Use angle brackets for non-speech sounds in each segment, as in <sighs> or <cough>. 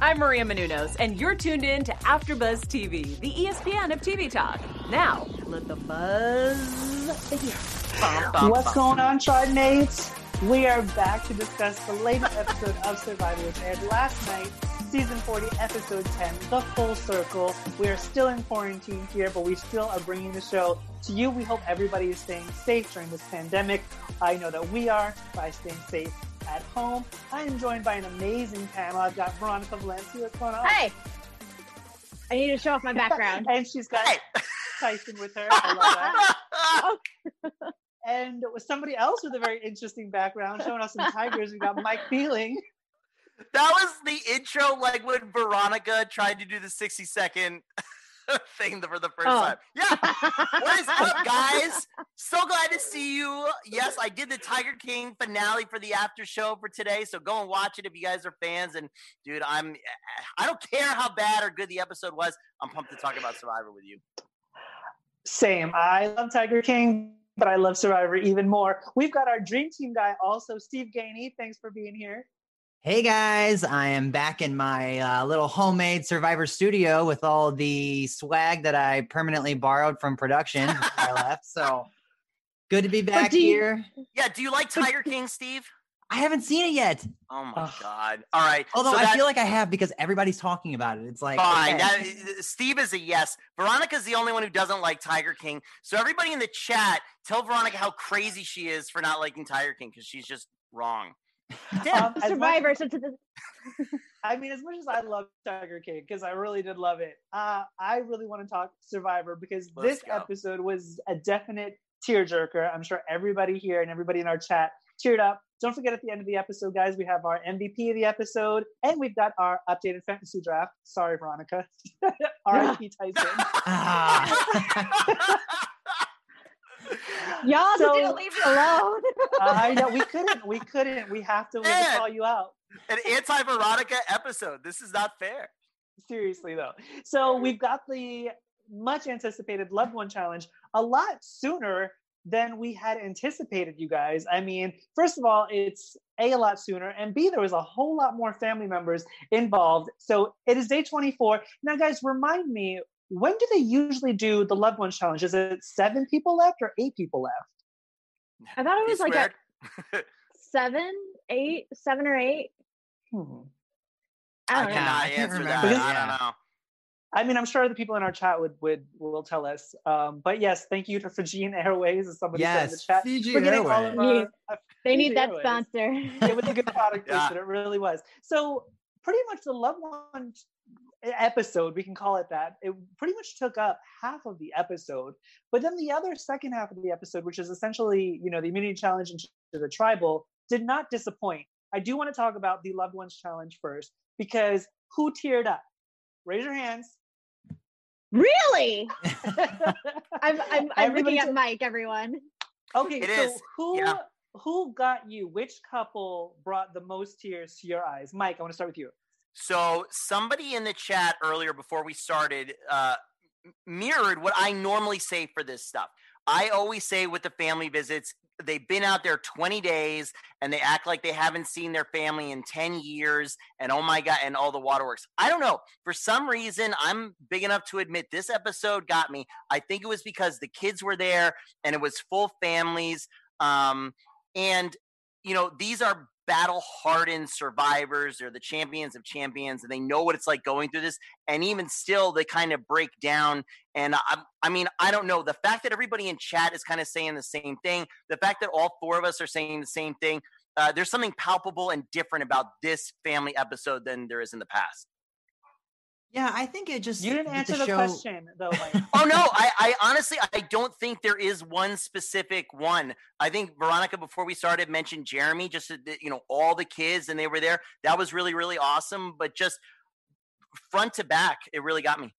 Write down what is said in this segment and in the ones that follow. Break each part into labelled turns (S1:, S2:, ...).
S1: I'm Maria Menounos, and you're tuned in to AfterBuzz TV, the ESPN of TV talk. Now, let the buzz begin.
S2: What's going on, Tribe Mates? We are back to discuss the latest episode of Survivor, which aired last night, season 40, episode 10, The Full Circle. We are still in quarantine here, but we still are bringing the show to you. We hope everybody is staying safe during this pandemic. I know that we are by staying safe at home. I am joined by an amazing panel. I've got Veronica Valencia. What's going on?
S3: Hey, I need to show off my background. <laughs>
S2: and she's got Tyson with her. I love that. <laughs> And with somebody else with a very interesting background showing us some tigers. We got Mike Thieling.
S4: That was the intro, like when Veronica tried to do the 60 second <laughs> thing for the first
S3: Oh.
S4: time. Yeah. What is up, guys? So glad to see you. Yes, I did the Tiger King finale for the after show for today. So go and watch it if you guys are fans. And dude, I'm I don't care how bad or good the episode was. I'm pumped to talk about Survivor with you.
S2: Same. I love Tiger King, but I love Survivor even more. We've got our dream team guy also, Steve Ganey. Thanks for being here.
S5: Hey guys, I am back in my uh, little homemade Survivor studio with all the swag that I permanently borrowed from production I <laughs> left. So good to be back
S3: you-
S5: here.
S4: Yeah, do you like Tiger King, Steve?
S5: I haven't seen it yet,
S4: Oh my
S2: Ugh.
S4: god. All right.
S5: although
S4: so
S5: I
S4: that-
S5: feel like I have because everybody's talking about it. It's like
S4: Fine.
S5: okay.
S4: That, Steve is a yes. Veronica's the only one who doesn't like Tiger King. So everybody in the chat, tell Veronica how crazy she is for not liking Tiger King because she's just wrong. Damn.
S2: Um, as much-
S3: Survivor. So to the, <laughs>
S2: I mean, as much as I love Tiger King, because I really did love it, uh, I really want to talk Survivor because
S4: Let's
S2: this
S4: go.
S2: episode was a definite tearjerker. I'm sure everybody here and everybody in our chat teared up. Don't forget at the end of the episode, guys, we have our MVP of the episode, and we've got our updated fantasy draft. Sorry, Veronica. <laughs> R.I.P. Tyson. <laughs> <laughs>
S3: Y'all
S2: So-
S3: just didn't leave me alone. <laughs>
S2: Uh, I know we <laughs> couldn't. We couldn't. We have to, we have to call you out.
S4: An anti Veronica episode. This is not fair.
S2: Seriously though. So we've got the much anticipated loved one challenge a lot sooner than we had anticipated, you guys. I mean, first of all, it's A, a lot sooner, and B, there was a whole lot more family members involved. So it is day 24. Now, guys, remind me, when do they usually do the loved ones challenge? Is it seven people left or eight people left?
S3: I thought it
S4: You
S3: was like
S4: swear?
S3: at <laughs> seven, eight, seven or eight.
S2: Hmm.
S3: I
S4: I
S3: don't know.
S4: cannot
S5: I
S4: answer that.
S5: remember.
S4: I don't know.
S2: I mean, I'm sure the people in our chat would would will tell us. Um, but yes, thank you to Fijian Airways, as somebody said in the
S5: yes,
S2: chat.
S5: Fiji
S2: for getting all
S5: Airways.
S2: of our, uh, <laughs>
S3: They need that
S2: Airways.
S3: sponsor.
S2: it was a good product <laughs>
S4: Yeah.
S2: It really was. So pretty much the loved One episode, we can call it that, it pretty much took up half of the episode. But then the other second half of the episode, which is essentially, you know, the immunity challenge into the tribal, did not disappoint. I do want to talk about the Loved Ones challenge first because who teared up? Raise your hands.
S3: really? <laughs> I'm, I'm, I'm looking at Mike, everyone.
S2: Okay,
S4: It
S2: so
S4: is,
S2: who
S4: yeah.
S2: who got you? Which couple brought the most tears to your eyes? Mike, I want to start with you.
S4: So somebody in the chat earlier before we started uh, mirrored what I normally say for this stuff. I always say with the family visits, they've been out there 20 days and they act like they haven't seen their family in 10 years and oh my god and all the waterworks. I don't know. For some reason, I'm big enough to admit this episode got me. I think it was because the kids were there and it was full families. Um, and you know, these are battle hardened survivors. They're the champions of champions, and they know what it's like going through this. And even still, they kind of break down. And I, I mean, I don't know. The fact that everybody in chat is kind of saying the same thing, the fact that all four of us are saying the same thing, uh, there's something palpable and different about this family episode than there is in the past.
S5: Yeah, I think it just
S2: You didn't answer the,
S5: show-
S2: question though. Mike. <laughs>
S4: Oh no, I, I honestly I don't think there is one specific one. I think Veronica before we started mentioned Jeremy, just you know all the kids and they were there. That was really really awesome. But just front to back, it really got me.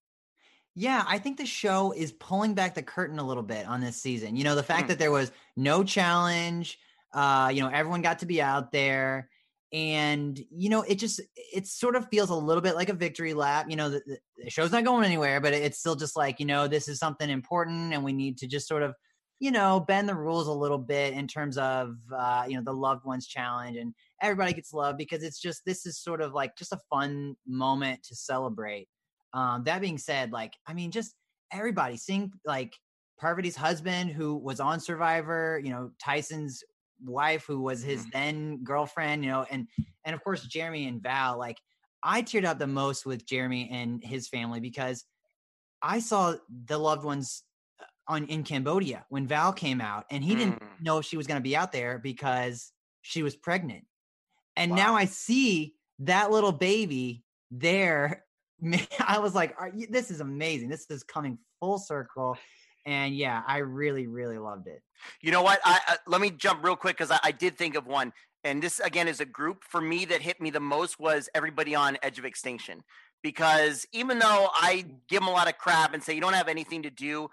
S5: Yeah, I think the show is pulling back the curtain a little bit on this season. You know, the fact
S4: Mm.
S5: that there was no challenge, uh, you know, everyone got to be out there and you know, it just it sort of feels a little bit like a victory lap. You know, the, the- show's not going anywhere, but it's still just like, you know, this is something important and we need to just sort of you know, bend the rules a little bit in terms of uh, you know, the loved ones challenge and everybody gets love because it's just this is sort of like just a fun moment to celebrate. Um, that being said, like, I mean, just everybody seeing like Parvati's husband who was on Survivor, you know, Tyson's wife who was his then girlfriend, you know, and and of course Jeremy and Val. Like, I teared up the most with Jeremy and his family because I saw the loved ones uh, on in Cambodia when Val came out, and he didn't
S4: Mm.
S5: know she was going to be out there because she was pregnant. And now I see that little baby there. <laughs> I was like, Are you, "This is amazing! This is coming full circle." And yeah, I really, really loved it.
S4: You know what? I, uh, let me jump real quick because I, I did think of one, and this again is a group for me that hit me the most was everybody on Edge of Extinction, because even though I give them a lot of crap and say you don't have anything to do,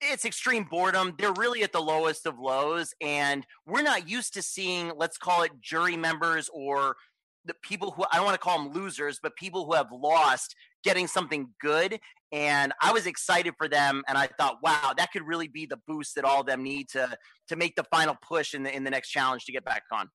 S4: it's extreme boredom. They're really at the lowest of lows, and we're not used to seeing let's call it jury members or the people who I don't want to call them losers, but people who have lost getting something good. And I was excited for them, and I thought, wow, that could really be the boost that all of them need to to make the final push in the in the next challenge to get back on.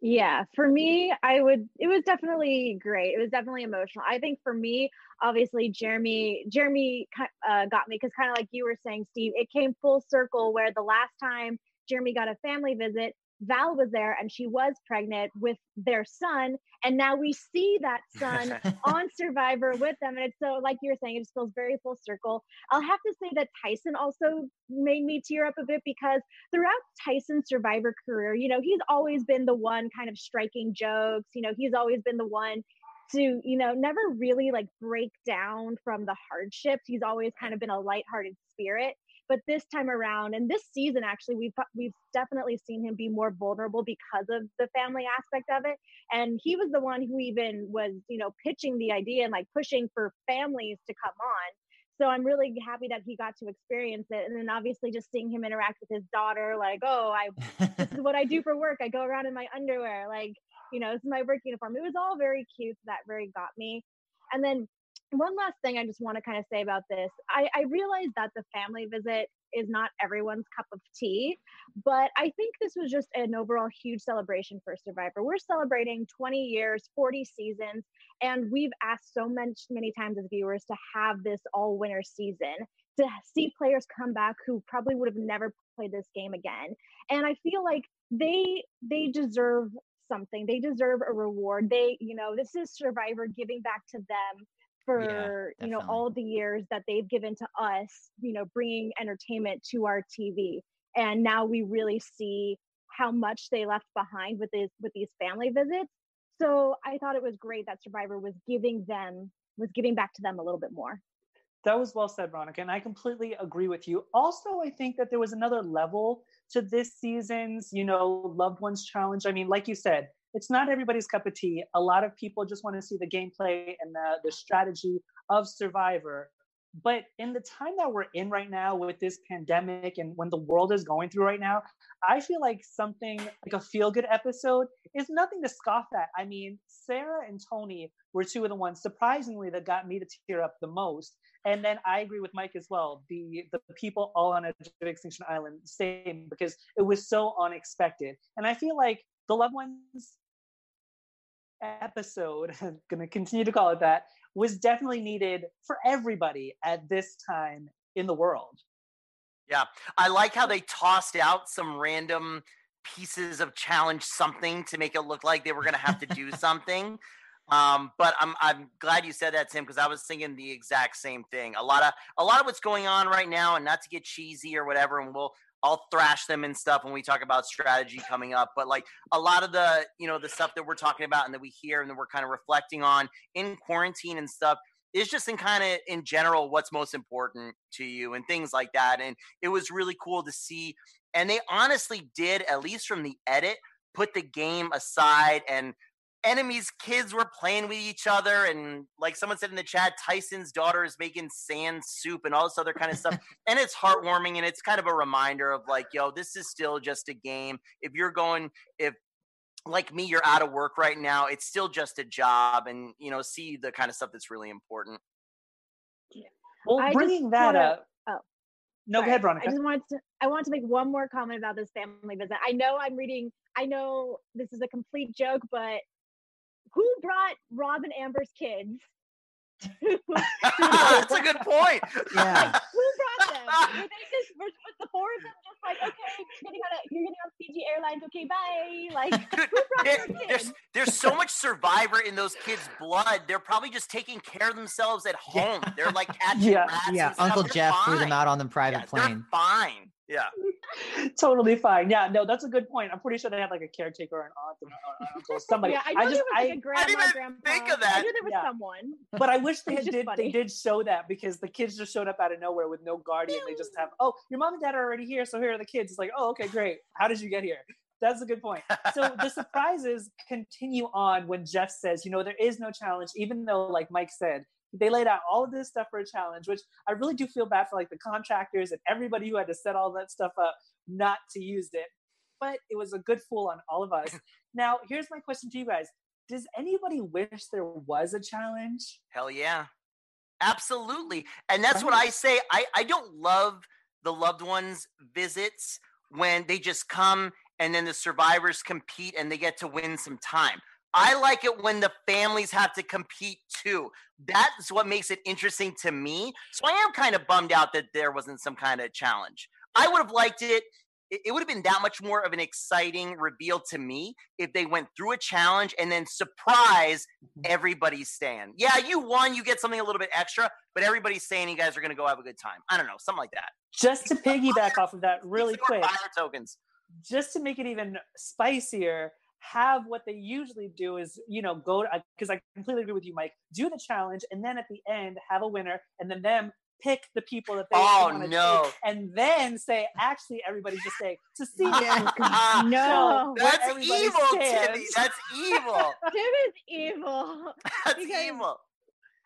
S3: Yeah, for me, I would. It was definitely great. It was definitely emotional. I think for me, obviously, Jeremy, Jeremy uh, got me because kind of like you were saying, Steve, it came full circle where the last time Jeremy got a family visit, Val was there and she was pregnant with their son, and now we see that <laughs> son on Survivor with them. And it's so, like you're saying, it just feels very full circle. I'll have to say that Tyson also made me tear up a bit because throughout Tyson's Survivor career, you know, he's always been the one kind of striking jokes. You know, he's always been the one to, you know, never really like break down from the hardships. He's always kind of been a lighthearted spirit. But this time around, and this season actually, we've we've definitely seen him be more vulnerable because of the family aspect of it. And he was the one who even was you know pitching the idea and like pushing for families to come on. So i'm really happy that he got to experience it. And then obviously just seeing him interact with his daughter like oh i this is <laughs> what i do for work. I go around in my underwear like you know this is my work uniform. It was all very cute that very got me. And then one last thing i just want to kind of say about this i i realized that the family visit is not everyone's cup of tea but I think this was just an overall huge celebration for Survivor. We're celebrating 20 years, 40 seasons, and we've asked so much many times as viewers to have this all winner season, to see players come back who probably would have never played this game again. And I feel like they they deserve something. They deserve a reward. They, you know, this is Survivor giving back to them for you know all the years that they've given to us you know bringing entertainment to our tv and now we really see how much they left behind with these with these family visits so i thought it was great that survivor was giving them was giving back to them a little bit more
S2: That was well said, Veronica, and I completely agree with you. Also, I think that there was another level to this season's, you know, loved ones challenge. I mean, like you said, it's not everybody's cup of tea. A lot of people just want to see the gameplay and the, the strategy of Survivor. But in the time that we're in right now with this pandemic and when the world is going through right now, I feel like something like a feel good episode is nothing to scoff at. I mean, Sarah and Tony were two of the ones surprisingly that got me to tear up the most. And then I agree with Mike as well. The the people all on Extinction Island, same because it was so unexpected. And I feel like the loved ones episode, <laughs> I'm gonna continue to call it that, was definitely needed for everybody at this time in the world.
S4: Yeah, I like how they tossed out some random pieces of challenge something to make it look like they were going to have to do <laughs> something. Um, but I'm I'm glad you said that, Tim, because I was thinking the exact same thing. A lot of a lot of what's going on right now, and not to get cheesy or whatever, and we'll I'll thrash them and stuff when we talk about strategy coming up. But like a lot of the, you know, the stuff that we're talking about and that we hear and that we're kind of reflecting on in quarantine and stuff is just in kind of in general what's most important to you and things like that. And it was really cool to see. And they honestly did, at least from the edit, put the game aside and enemies kids were playing with each other and like someone said in the chat tyson's daughter is making sand soup and all this other kind of stuff <laughs> and it's heartwarming and it's kind of a reminder of like yo this is still just a game. If you're going if like me you're out of work right now it's still just a job and you know see the kind of stuff that's really important.
S2: Well
S3: I
S2: bringing that
S3: wanna-
S2: up
S3: oh,
S2: no go ahead veronica.
S3: I just wanted to I want to make one more comment about this family visit. I know I'm reading I know this is a complete joke, but who brought Rob and Amber's kids? <laughs>
S4: that's a good point
S5: Yeah. <laughs>
S3: Who brought them? Were they just were, was the four of them just like, okay, you're getting on a, you're getting on Fiji Airlines, okay, bye. Like
S4: Dude,
S3: who brought <laughs>
S4: there-
S3: your
S4: there's
S3: kids?
S4: there's so much survivor in those kids' blood. They're probably just taking care of themselves at home. They're like catching
S2: Yeah.
S4: rats.
S5: Yeah.
S4: and.
S5: Uncle
S4: They're
S5: Jeff flew them out on the private
S4: Yeah,
S5: plane.
S4: They're fine. Yeah. <laughs>
S2: totally fine yeah no that's a good point i'm pretty sure they had like a caretaker or an aunt and an uncle somebody
S3: Yeah, I know
S2: just
S3: there was like
S2: I,
S3: a grandma,
S4: even
S3: grandpa.
S4: think of
S3: I
S4: that.
S3: knew there was
S2: Yeah.
S3: someone.
S2: but I wish <laughs> they had did
S3: funny.
S2: they did show that because the kids just showed up out of nowhere with no guardian. They just have, oh, your mom and dad are already here, so here are the kids. It's like, oh, okay, great. How did you get here? That's a good point. So <laughs> the surprises continue on when Jeff says, you know, there is no challenge, even though, like Mike said, they laid out all of this stuff for a challenge, which I really do feel bad for like the contractors and everybody who had to set all that stuff up not to use it. But it was a good fool on all of us. <laughs> now, here's my question to you guys. Does anybody wish there was a challenge?
S4: Hell yeah. Absolutely. And that's what I say. I, I don't love the loved ones visits when they just come and then the survivors compete and they get to win some time. I like it when the families have to compete too. That's what makes it interesting to me. So I am kind of bummed out that there wasn't some kind of challenge. I would have liked it. It would have been that much more of an exciting reveal to me if they went through a challenge and then surprise mm-hmm. everybody's staying. Yeah, you won, you get something a little bit extra, but everybody's saying you guys are going to go have a good time. I don't know, something like that.
S2: Just to piggyback off of that really quick,
S4: Fire tokens.
S2: just to make it even spicier, have what they usually do is, you know, go uh, to, because I completely agree with you, Mike, do the challenge and then at the end have a winner and then them pick the people that they
S4: Oh,
S2: want to
S4: no.
S2: take and then say, actually, everybody just say, to <laughs> see
S4: Yeah. <laughs>
S3: No.
S2: where
S4: That's
S2: everybody
S4: evil, Timmy. That's evil. <laughs>
S3: Tim is evil.
S4: That's
S3: Because-
S4: evil.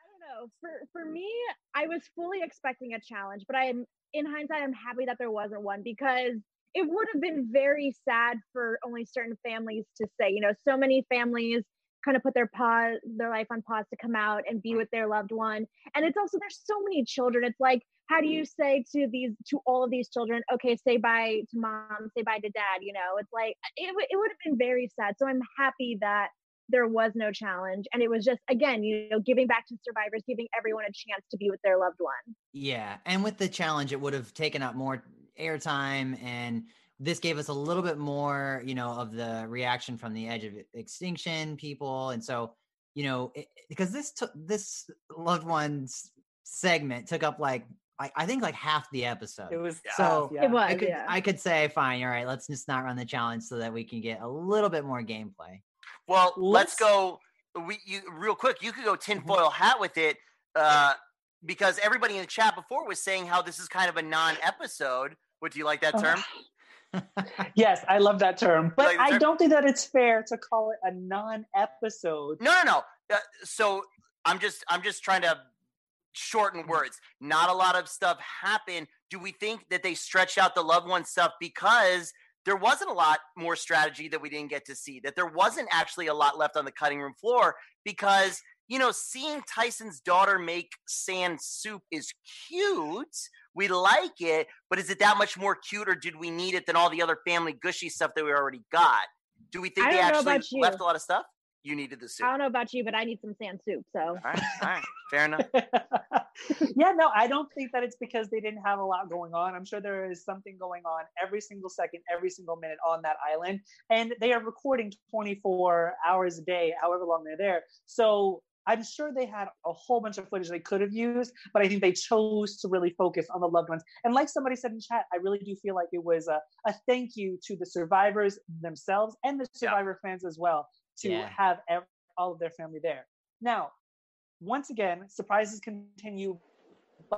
S3: I don't know. For for me, I was fully expecting a challenge, but I am in hindsight, I'm happy that there wasn't one because it would have been very sad for only certain families to say, you know, so many families kind of put their pause their life on pause to come out and be with their loved one. And it's also there's so many children. It's like, how do you say to these to all of these children, okay, say bye to mom, say bye to dad, you know? It's like it, it would have been very sad. So I'm happy that there was no challenge and it was just again you know giving back to survivors giving everyone a chance to be with their loved one
S5: Yeah, and with the challenge, it would have taken up more airtime, and this gave us a little bit more, you know, of the reaction from the edge of extinction people, and so, you know, it, because this took this loved ones segment took up like I, I think like half the episode.
S2: It was
S5: So,
S2: tough, yeah.
S3: it was
S5: I could
S3: yeah
S5: I could say fine, all right, let's just not run the challenge so that we can get a little bit more gameplay.
S4: Well, let's,
S2: Let's-
S4: go. We you real quick. You could go
S2: Mm-hmm.
S4: tinfoil hat with it, uh, because everybody in the chat before was saying how this is kind of a non-episode. Would you like that term? <laughs>
S2: Yes, I love that term. But
S4: like the
S2: I don't think that it's fair to call it a non episode.
S4: No, no, no. Uh, so I'm just I'm just trying to shorten words. Not a lot of stuff happened. Do we think that they stretched out the loved one stuff because there wasn't a lot more strategy that we didn't get to see? That there wasn't actually a lot left on the cutting room floor because you know seeing Tyson's daughter make sand soup is cute. We like it, but is it that much more cute, or did we need it than all the other family gushy stuff that we already got? Do we think they actually left a lot of stuff? You needed the soup.
S3: i don't know about you but i need some sand soup so
S4: All right, all right, fair enough. <laughs>
S2: yeah, no, I don't think that it's because they didn't have a lot going on. I'm sure there is something going on every single second, every single minute on that island. And they are recording 24 hours a day, however long they're there. So I'm sure they had a whole bunch of footage they could have used, but I think they chose to really focus on the loved ones. And like somebody said in chat, I really do feel like it was a, a thank you to the survivors themselves and the survivor yeah. fans as well to yeah. have every, all of their family there. Now, once again, surprises continue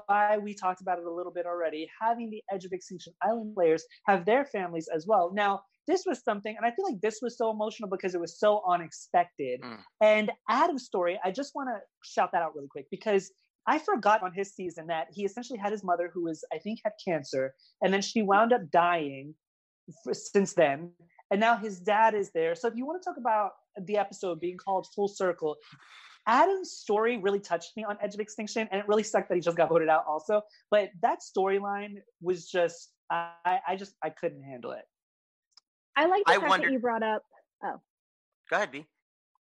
S2: by we talked about it a little bit already, having the Edge of Extinction Island players have their families as well. Now, this was something, and I feel like this was so emotional because it was so unexpected. Mm. And Adam's story, I just want to shout that out really quick because I forgot on his season that he essentially had his mother who was, I think, had cancer, and then she wound up dying for, since then. And now his dad is there. So if you want to talk about the episode being called Full Circle, Adam's story really touched me on Edge of Extinction, and it really sucked that he just got voted out also. But that storyline was just, I, I just, I couldn't handle it.
S3: I like the I fact wondered... that you brought up. Oh,
S4: go ahead, B.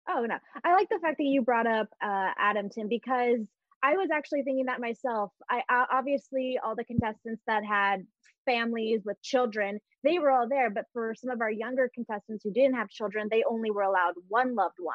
S3: Oh no, I like the fact that you brought up uh, Adam Tim because I was actually thinking that myself. I obviously all the contestants that had families with children, they were all there, but for some of our younger contestants who didn't have children, they only were allowed one loved one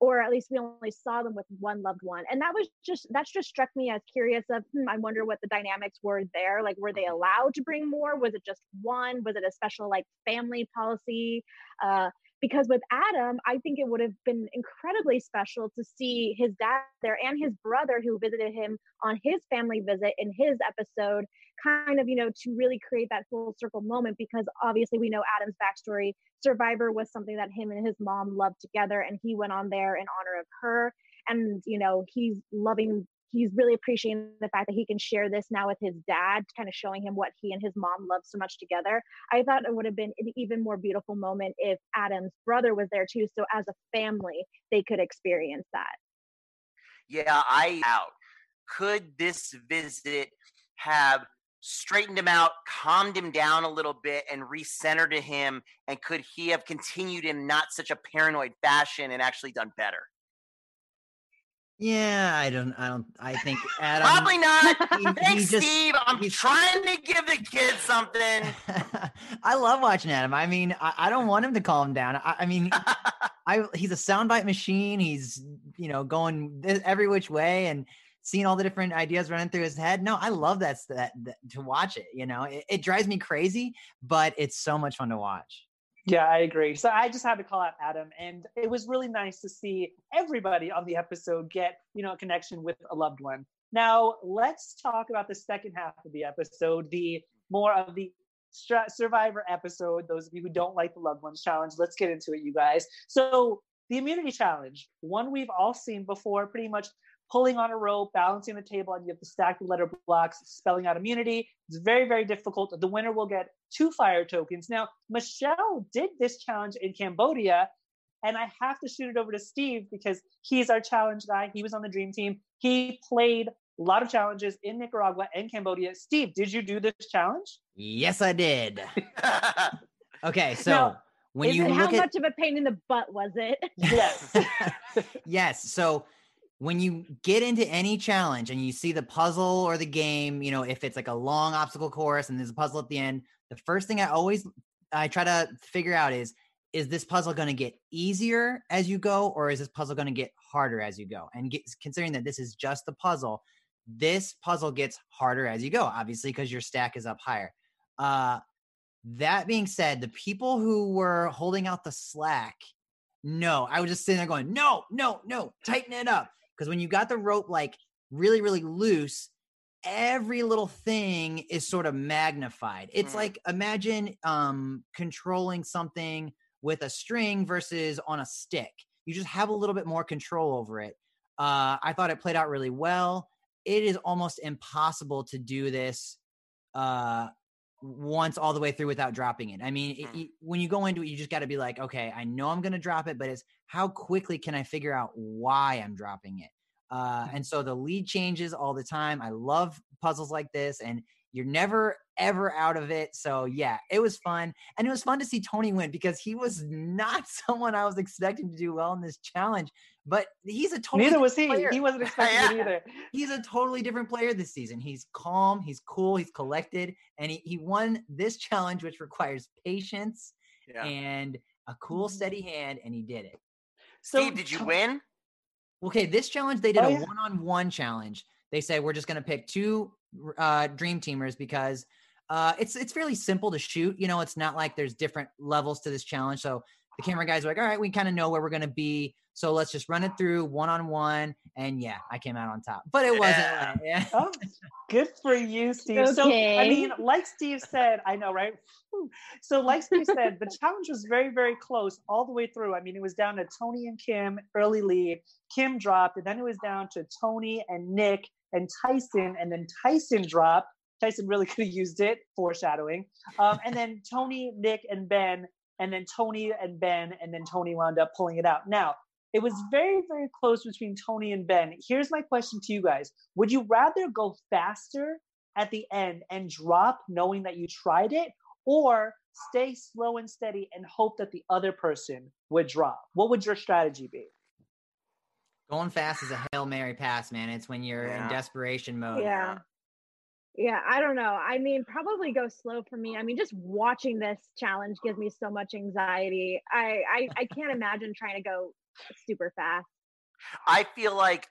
S3: or at least we only saw them with one loved one. And that was just that's just struck me as curious of hmm, i wonder what the dynamics were there. Like were they allowed to bring more? Was it just one? Was it a special like family policy? Uh, because with Adam, I think it would have been incredibly special to see his dad there and his brother who visited him on his family visit in his episode, kind of, you know, to really create that full circle moment because obviously we know Adam's backstory. Survivor was something that him and his mom loved together, and he went on there in honor of her. And, you know, he's loving he's really appreciating the fact that he can share this now with his dad, kind of showing him what he and his mom love so much together. I thought it would have been an even more beautiful moment if Adam's brother was there too. So as a family, they could experience that.
S4: Yeah, I out. Could this visit have straightened him out, calmed him down a little bit, and recentered him? And could he have continued in not such a paranoid fashion and actually done better?
S5: Yeah, I don't. I don't. I think <laughs> Adam.
S4: Probably not. He, Thanks, he just, Steve. I'm he's... trying to give the kid something. <laughs>
S5: I love watching Adam. I mean, I, I don't want him to calm down. I, I mean, <laughs> I he's a soundbite machine. He's you know going every which way and seeing all the different ideas running through his head. No, I love that, that, that to watch it. You know, it, it drives me crazy, but it's so much fun to watch.
S2: Yeah, I agree. So I just had to call out Adam, and it was really nice to see everybody on the episode get, you know, a connection with a loved one. Now, let's talk about the second half of the episode, the more of the survivor episode. Those of you who don't like the loved ones challenge, let's get into it, you guys. So, the immunity challenge, one we've all seen before, pretty much pulling on a rope, balancing the table, and you have to stack the letter blocks, spelling out immunity. It's very, very difficult. The winner will get two fire tokens. Now, Michelle did this challenge in Cambodia, and I have to shoot it over to Steve because he's our challenge guy. He was on the dream team. He played a lot of challenges in Nicaragua and Cambodia. Steve, did you do this challenge?
S5: Yes, I did. <laughs> okay, so. Now, when you
S3: how
S5: at,
S3: much of a pain in the butt was it?
S2: Yes. <laughs> <laughs>
S5: yes. So when you get into any challenge and you see the puzzle or the game, you know, if it's like a long obstacle course and there's a puzzle at the end, the first thing I always I try to figure out is is this puzzle going to get easier as you go or is this puzzle going to get harder as you go? And get, considering that this is just the puzzle, this puzzle gets harder as you go, obviously because your stack is up higher. Uh that being said, the people who were holding out the slack, no, I was just sitting there going, no, no, no, tighten it up because when you got the rope like really really loose every little thing is sort of magnified. It's mm. like imagine um controlling something with a string versus on a stick. You just have a little bit more control over it. Uh i thought it played out really well. It is almost impossible to do this uh once all the way through without dropping it. I mean, it, it, when you go into it, you just got to be like, okay, I know I'm going to drop it, but it's how quickly can I figure out why I'm dropping it? Uh, <laughs> and so the lead changes all the time. I love puzzles like this, and you're never ever out of it. So yeah, it was fun, and it was fun to see Tony win because he was not <laughs> someone I was expecting to do well in this challenge. But he's a totally
S2: neither was he. Player. He wasn't <laughs> expecting yeah. it either. <laughs>
S5: He's a totally different player this season. He's calm, he's cool, he's collected, and he he won this challenge, which requires patience yeah. and a cool, steady hand, and he did it.
S4: So, Steve, did you win?
S5: Okay, this challenge they did
S2: Oh,
S5: a
S2: yeah.
S5: one-on-one challenge. They said we're just going to pick two uh, dream teamers because uh, it's it's fairly simple to shoot. You know, it's not like there's different levels to this challenge. So the camera guys were like, all right, we kind of know where we're going to be. So let's just run it through one-on-one. And yeah, I came out on top, but it wasn't.
S4: Yeah.
S5: like- yeah.
S2: Oh, good for you, <laughs> Steve. So, I mean, like Steve said, I know, right? So, like Steve said, the <laughs> challenge was very, very close all the way through. I mean, it was down to Tony and Kim early lead. Kim dropped, and then it was down to Tony and Nick and Tyson, and then Tyson dropped. Tyson really <laughs> could have used it, foreshadowing. Um, and then Tony, Nick, and Ben, and then Tony and Ben, and then Tony wound up pulling it out. Now, it was very, very close between Tony and Ben. Here's my question to you guys Would you rather go faster at the end and drop knowing that you tried it, or stay slow and steady and hope that the other person would drop? What would your strategy be?
S5: Going fast is a hail mary pass, man. It's when you're
S4: Yeah.
S5: in desperation mode.
S3: yeah. Yeah, I don't know. I mean, probably go slow for me. I mean, just watching this challenge gives me so much anxiety. I I, I can't imagine trying to go super fast.
S4: I feel like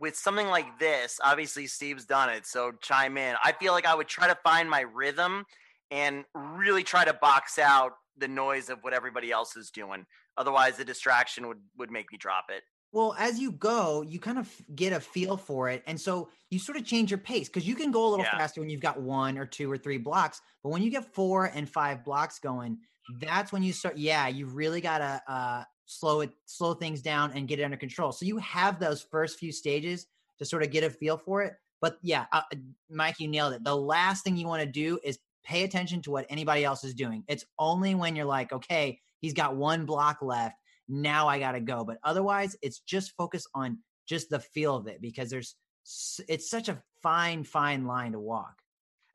S4: with something like this, obviously Steve's done it, so chime in. I feel like I would try to find my rhythm and really try to box out the noise of what everybody else is doing. Otherwise, the distraction would would make me drop it.
S5: Well, as you go, you kind of get a feel for it. And so you sort of change your pace because you can go a little
S4: Yeah.
S5: faster when you've got one or two or three blocks. But when you get four and five blocks going, that's when you start, yeah, you really got to uh, slow it, slow things down and get it under control. So you have those first few stages to sort of get a feel for it. But yeah, uh, Mike, you nailed it. The last thing you want to do is pay attention to what anybody else is doing. It's only when you're like, okay, he's got one block left now I got to go. But otherwise, it's just focus on just the feel of it because there's it's such a fine, fine line to walk.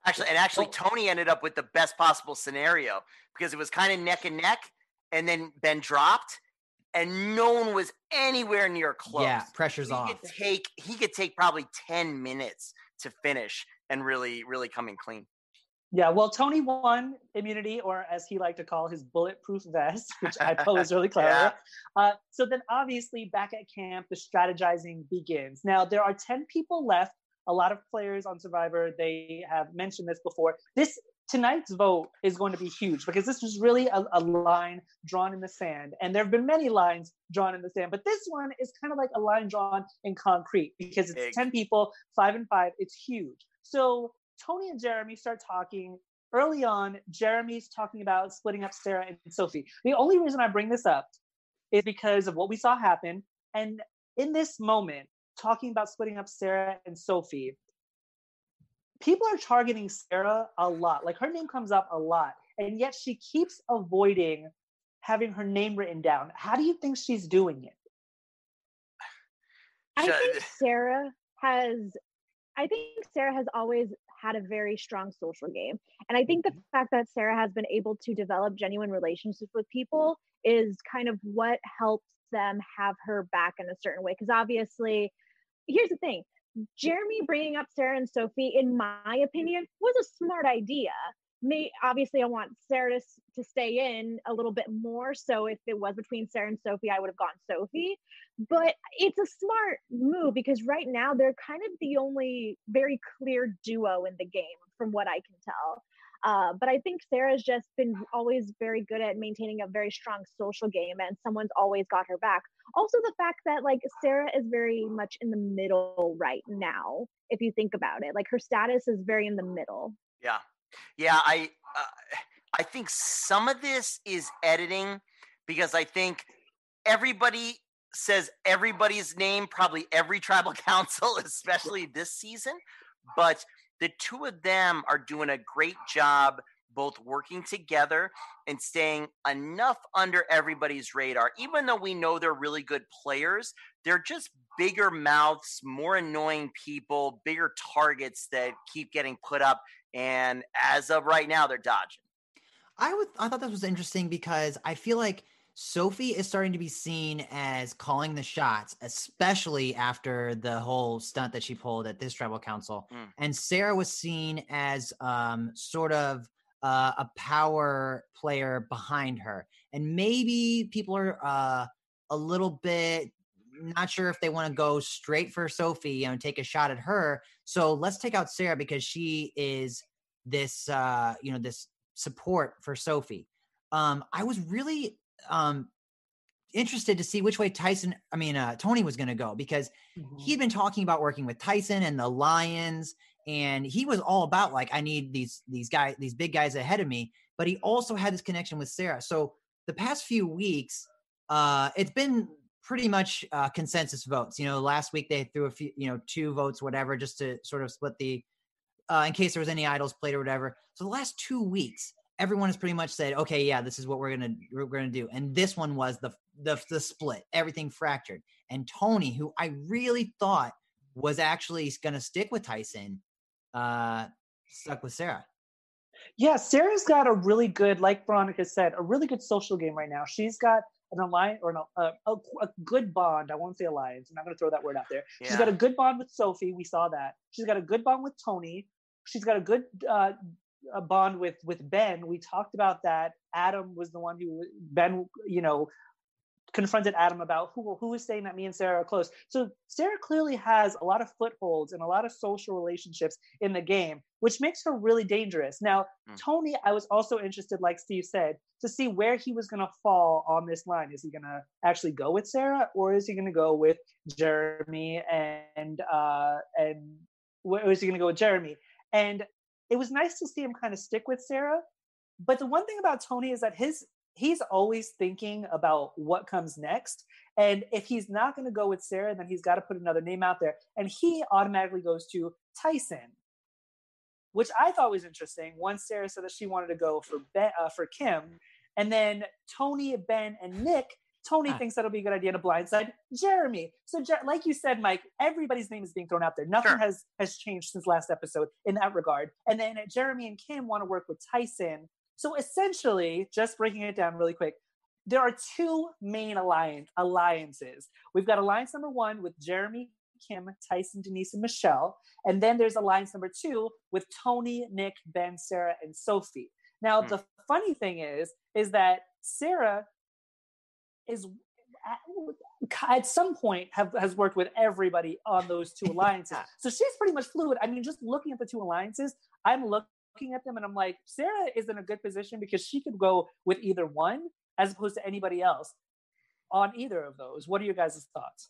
S4: Actually, and actually, Tony ended up with the best possible scenario because it was kind of neck and neck, and then Ben dropped, and no one was anywhere near close.
S5: Yeah, pressure's
S4: he
S5: off.
S4: could take he could take probably ten minutes to finish and really really come in clean.
S2: Yeah, well, Tony won immunity, or as he liked to call his bulletproof vest, <laughs> which I thought was really <laughs> clever.
S4: Yeah.
S2: Uh, so then, obviously, back at camp, the strategizing begins. Now, there are 10 people left. A lot of players on Survivor, they have mentioned this before. This tonight's vote is going to be huge because this was really a, a line drawn in the sand. And there have been many lines drawn in the sand, but this one is kind of like a line drawn in concrete because it's
S4: Big.
S2: 10 people, five and five. It's huge. So Tony and Jeremy start talking. Early on, Jeremy's talking about splitting up Sarah and Sophie. The only reason I bring this up is because of what we saw happen. And in this moment, talking about splitting up Sarah and Sophie, people are targeting Sarah a lot. Like her name comes up a lot. And yet she keeps avoiding having her name written down. How do you think she's doing it?
S3: I think Sarah has I think Sarah has always had a very strong social game. And I think the mm-hmm. fact that Sarah has been able to develop genuine relationships with people is kind of what helps them have her back in a certain way. Because obviously, here's the thing Jeremy bringing up Sarah and Sophie, in my opinion, was a smart idea. May obviously I want Sarah to, to stay in a little bit more. So if it was between Sarah and Sophie, I would have gone Sophie but it's a smart move because right now they're kind of the only very clear duo in the game from what i can tell uh, but i think sarah's just been always very good at maintaining a very strong social game and someone's always got her back also the fact that like sarah is very much in the middle right now if you think about it like her status is very in the middle
S4: Yeah, yeah. I uh, I think some of this is editing because I think everybody says everybody's name, probably every tribal <laughs> council, especially this season. But the two of them are doing a great job both working together and staying enough under everybody's radar. Even though we know they're really good players, they're just bigger mouths, more annoying people, bigger targets that keep getting put up. And as of right now, they're dodging.
S5: I would I thought that was interesting because I feel like Sophie is starting to be seen as calling the shots, especially after the whole stunt that she pulled at this tribal council.
S4: Mm.
S5: And Sarah was seen as um, sort of uh, a power player behind her. And maybe people are uh, a little bit not sure if they want to go straight for Sophie, you know, take a shot at her. So let's take out Sarah because she is this, uh, you know, this support for Sophie. Um, I was really um interested to see which way Tyson, I mean, uh, Tony was going to go because
S2: Mhm.
S5: he'd been talking about working with Tyson and the Lions, and he was all about like I need these these guys, these big guys ahead of me. But he also had this connection with Sarah. So the past few weeks, uh, it's been pretty much uh, consensus votes. You know, last week they threw a few, you know, two votes, whatever, just to sort of split the, uh, in case there was any idols played or whatever. So the last two weeks, everyone has pretty much said, okay, yeah, this is what we're gonna we're gonna do. And this one was the the the split, everything fractured. And Tony, who I really thought was actually gonna stick with Tyson, uh, stuck with Sarah.
S2: Yeah, Sarah's got a really good, like Veronica said, a really good social game right now. She's got an alliance or an, a, a, a good bond. I won't say alliance. I'm not going to throw that word out there. She's got a good bond with Sophie. We saw that. She's got a good bond with Tony. She's got a good uh, a bond with with Ben. We talked about that. Adam was the one who Ben, you know, confronted Adam about who who was saying that me and Sarah are close. So Sarah clearly has a lot of footholds and a lot of social relationships in the game, which makes her really dangerous. Now,
S4: Hmm.
S2: Tony, I was also interested, like Steve said, to see where he was going to fall on this line. Is he going to actually go with Sarah, or is he going to go with Jeremy and uh and where is he going to go with Jeremy? And it was nice to see him kind of stick with Sarah. But the one thing about Tony is that his he's always thinking about what comes next. And if he's not going to go with Sarah, then he's got to put another name out there. And he automatically goes to Tyson, which I thought was interesting. Once Sarah said that she wanted to go for ben, uh, for Kim, and then Tony, Ben, and Nick. Tony
S5: Ah.
S2: thinks that'll be a good idea to blindside Jeremy. So, Jer- like you said, Mike, everybody's name is being thrown out there. Nothing
S4: Sure.
S2: has has changed since last episode in that regard. And then Jeremy and Kim want to work with Tyson. So essentially, just breaking it down really quick, there are two main alliance alliances. We've got alliance number one with Jeremy, Kim, Tyson, Denise, and Michelle, and then there's alliance number two with Tony, Nick, Ben, Sarah, and Sophie. Now,
S4: Hmm.
S2: the funny thing is, is that Sarah is at, some point have has worked with everybody on those two alliances. so she's pretty much fluid. I mean, just looking at the two alliances, I'm looking at them and I'm like, Sarah is in a good position because she could go with either one as opposed to anybody else on either of those. What are your guys' thoughts?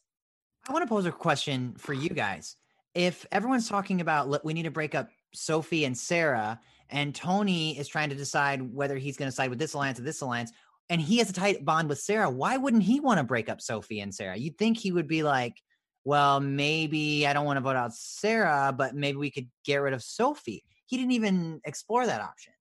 S5: I want to pose a question for you guys. If everyone's talking about we need to break up Sophie and Sarah, and Tony is trying to decide whether he's going to side with this alliance or this alliance, and he has a tight bond with Sarah, why wouldn't he want to break up Sophie and Sarah? You'd think he would be like, well, maybe I don't want to vote out Sarah, but maybe we could get rid of Sophie. He didn't even explore that option.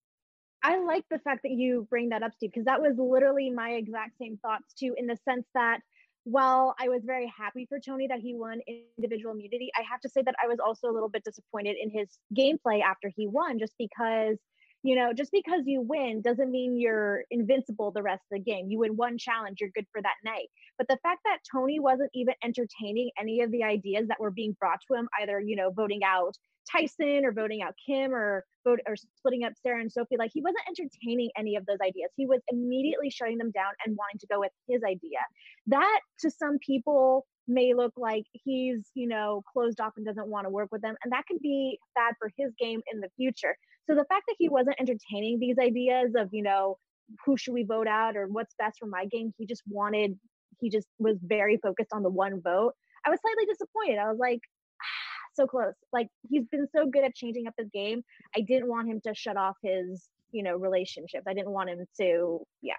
S3: I like the fact that you bring that up, Steve, because that was literally my exact same thoughts too, in the sense that while I was very happy for Tony that he won individual immunity, I have to say that I was also a little bit disappointed in his gameplay after he won, just because, you know, just because you win doesn't mean you're invincible the rest of the game. You win one challenge, you're good for that night. But the fact that Tony wasn't even entertaining any of the ideas that were being brought to him, either, you know, voting out Tyson or voting out Kim or vote or splitting up Sarah and Sophie. Like he wasn't entertaining any of those ideas. He was immediately shutting them down and wanting to go with his idea. That to some people may look like he's, you know, closed off and doesn't want to work with them. And that could be bad for his game in the future. So the fact that he wasn't entertaining these ideas of, you know, who should we vote out or what's best for my game, he just wanted, he just was very focused on the one vote. I was slightly disappointed. I was like, ah, so close. Like he's been so good at changing up his game. I didn't want him to shut off his, you know, relationships. I didn't want him to, yeah.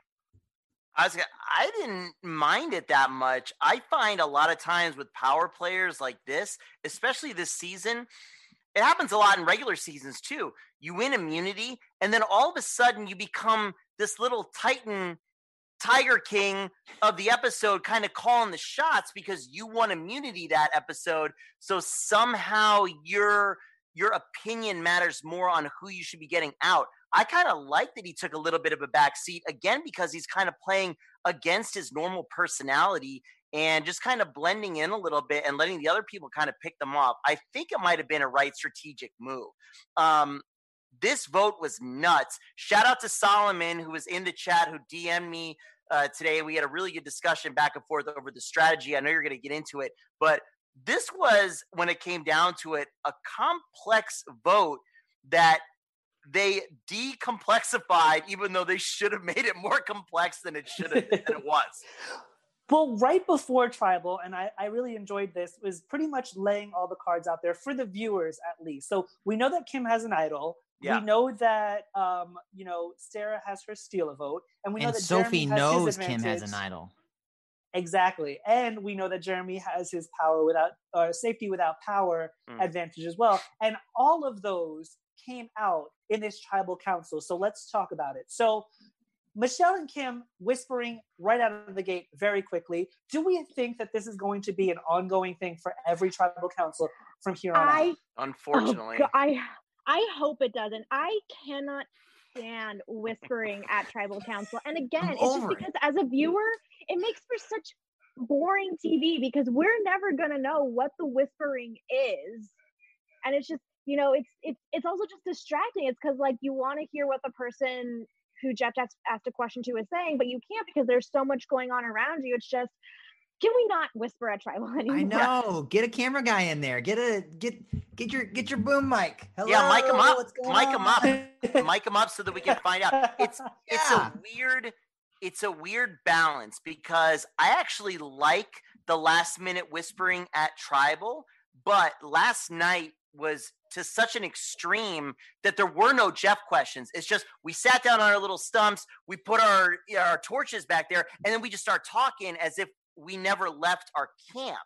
S4: I was I didn't mind it that much. I find a lot of times with power players like this, especially this season, it happens a lot in regular seasons too. You win immunity, and then all of a sudden you become this little titan Tiger King of the episode, kind of calling the shots because you won immunity that episode. So somehow your your opinion matters more on who you should be getting out. I kind of like that he took a little bit of a back seat again because he's kind of playing against his normal personality and just kind of blending in a little bit and letting the other people kind of pick them off. I think it might have been a right strategic move. Um, this vote was nuts. Shout out to Solomon, who was in the chat, who DM'd me uh, today. We had a really good discussion back and forth over the strategy. I know you're going to get into it, but this was, when it came down to it, a complex vote that they decomplexified, even though they should have <laughs> made it more complex than it should have than it was. <laughs>
S2: Well, right before Tribal, and I, I really enjoyed this, was pretty much laying all the cards out there for the viewers at least. So we know that Kim has an idol.
S4: Yeah.
S2: We know that um, you know Sarah has her steal a vote, and we know
S5: and
S2: that
S5: Sophie
S2: Jeremy has
S5: knows
S2: his
S5: Kim has an idol.
S2: Exactly, and we know that Jeremy has his power without or safety without power
S4: Mm.
S2: advantage as well, and all of those came out in this tribal council. So let's talk about it. So Michelle and Kim whispering right out of the gate very quickly. Do we think that this is going to be an ongoing thing for every tribal council from here on out?
S4: Unfortunately,
S3: Oh, I I hope it doesn't. I cannot stand whispering at tribal council. And again, it's just
S5: over it.
S3: because as a viewer, it makes for such boring TV because we're never gonna know what the whispering is. And it's just, you know, it's it's it's also just distracting. It's because like you want to hear what the person who Jeff asked, asked a question to is saying, but you can't because there's so much going on around you. It's just can we not whisper at tribal anymore? <laughs>
S5: I <laughs> know. Get a camera guy in there. Get a get get your get your boom mic. Hello,
S4: Yeah, mic 'em up.
S5: Mic going
S4: Mic 'em up. mic them up so that we can find out. <laughs> It's it's a weird it's a weird balance because I actually like the last minute whispering at tribal, but last night was to such an extreme that there were no Jeff questions. It's just we sat down on our little stumps, we put our our torches back there, and then we just start talking as if we never left our camp.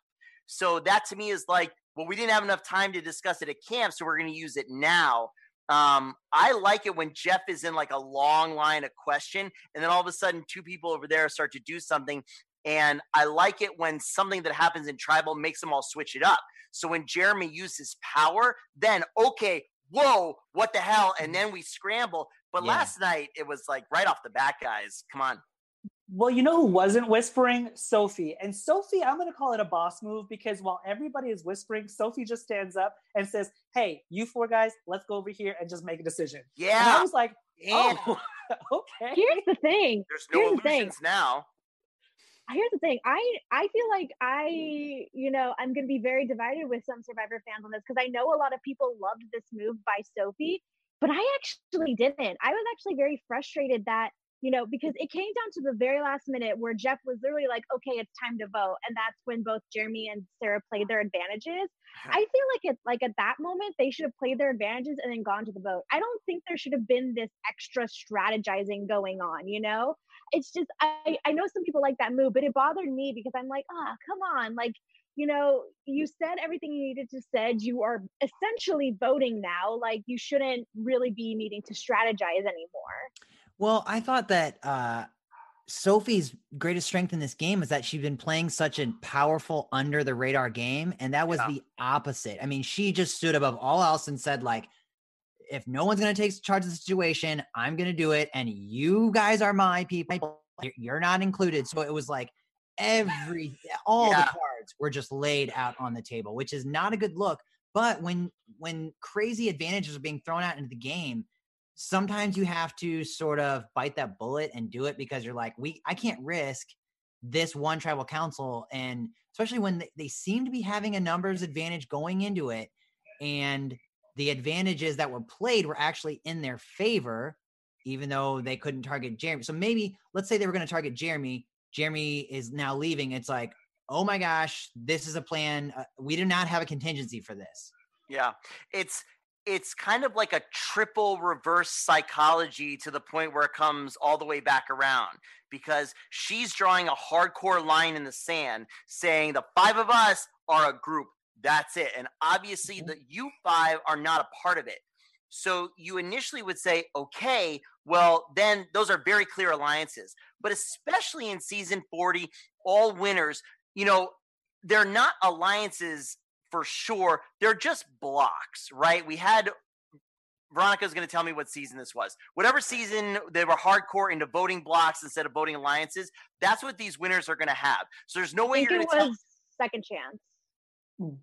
S4: So that to me is like, well, we didn't have enough time to discuss it at camp, so we're going to use it now. Um, I like it when Jeff is in like a long line of question, and then all of a sudden, two people over there start to do something. And I like it when something that happens in tribal makes them all switch it up. So when Jeremy uses power, then okay, whoa, what the hell? And then we scramble. But
S5: Yeah.
S4: last night it was like right off the bat, guys. Come on.
S2: Well, you know who wasn't whispering? Sophie. And Sophie, I'm going to call it a boss move because while everybody is whispering, Sophie just stands up and says, Hey, you four guys, let's go over here and just make a decision. And I was like,
S4: And
S2: Oh, <laughs> okay.
S3: Here's the thing.
S4: there's no
S3: here's the thing.
S4: illusions now.
S3: Here's the thing i i feel like mm. i you know i'm going to be very divided with some survivor fans on this because i know a lot of people loved this move by sophie but i actually didn't. I was actually very frustrated that you know because it came down to the very last minute where jeff was literally like okay it's time to vote and that's when both jeremy and sarah played their advantages. I <laughs> feel like it's like at that moment they should have played their advantages and then gone to the vote. I don't think there should have been this extra strategizing going on you know it's just I, I know some people like that move, but it bothered me because I'm like, ah, come on, like you know, you said everything you needed to said. You are essentially voting now. Like you shouldn't really be needing to strategize anymore.
S5: Well, I thought that uh, Sophie's greatest strength in this game is that she's been playing such a powerful under the radar game, and that was
S4: Yeah.
S5: the opposite. I mean, she just stood above all else and said, like, if no one's going to take charge of the situation, I'm going to do it, and you guys are my people. You're- not included. So it was like every all
S4: Yeah.
S5: the cards were just laid out on the table, which is not a good look. But when when crazy advantages are being thrown out into the game, sometimes you have to sort of bite that bullet and do it because you're like, we I can't risk this one tribal council, and especially when they, they seem to be having a numbers advantage going into it, and the advantages that were played were actually in their favor, even though they couldn't target Jeremy. So maybe let's say they were going to target Jeremy. Jeremy is now leaving. It's like, oh my gosh, this is a plan. Uh, we do not have a contingency for this.
S4: Yeah. It's it's kind of like a triple reverse psychology to the point where it comes all the way back around because she's drawing a hardcore line in the sand saying the five of us are a group. That's it. And obviously mm-hmm. the you five are not a part of it. So you initially would say, okay, well, then those are very clear alliances. But especially in season 40, all winners, you know, they're not alliances for sure. They're just blocks, right? We had Veronica's going to tell me what season this was. Whatever season they were hardcore into voting blocks instead of voting alliances, that's what these winners are going to have. So there's no way you're going to
S3: was
S4: tell.
S3: second chance. Hmm.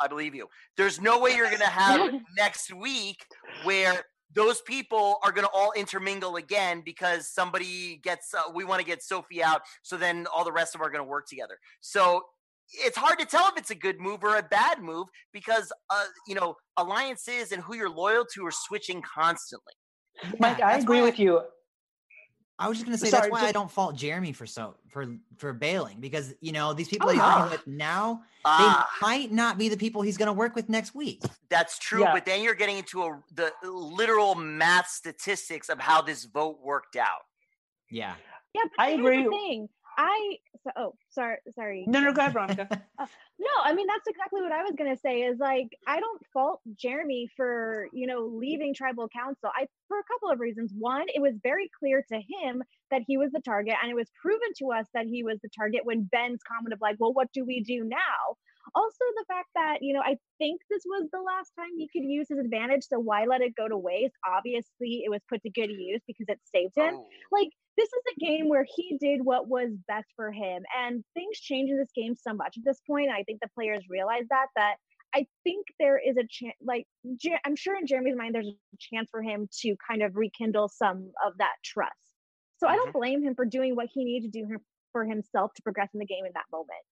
S4: I believe you. There's no way you're going to have <laughs> next week where those people are going to all intermingle again because somebody gets uh, we want to get Sophie out so then all the rest of them are going to work together. So it's hard to tell if it's a good move or a bad move because uh, you know alliances and who you're loyal to are switching constantly.
S2: Mike,
S5: Yeah,
S2: I agree with you.
S5: I was just gonna say
S2: Sorry,
S5: that's why I don't fault Jeremy for so for for bailing because you know these people
S2: Oh,
S5: he's
S2: yeah.
S5: working with now
S4: Ah,
S5: they might not be the people he's gonna work with next week.
S4: that's true,
S2: Yeah.
S4: but then you're getting into a, the literal math statistics of how this vote worked out.
S5: Yeah.
S3: Yeah, but
S2: I
S3: here's
S2: agree.
S3: I so, oh sorry sorry.
S2: No, no, go ahead, Veronica. <laughs>
S3: Uh, no, I mean that's exactly what I was gonna say. Is like I don't fault Jeremy for you know leaving tribal council. I for a couple of reasons. One, it was very clear to him that he was the target, and it was proven to us that he was the target when Ben's comment of like, "Well, what do we do now?" Also, the fact that you know I think this was the last time he could use his advantage, so why let it go to waste? Obviously, it was put to good use because it saved him.
S4: Oh.
S3: like this is a game where he did what was best for him and things change in this game so much. At this point i think the players realize that that i think there is a chance like Jer- i'm sure in jeremy's mind there's a chance for him to kind of rekindle some of that trust. So i don't mm-hmm. blame him for doing what he needed to do for himself to progress in the game in that moment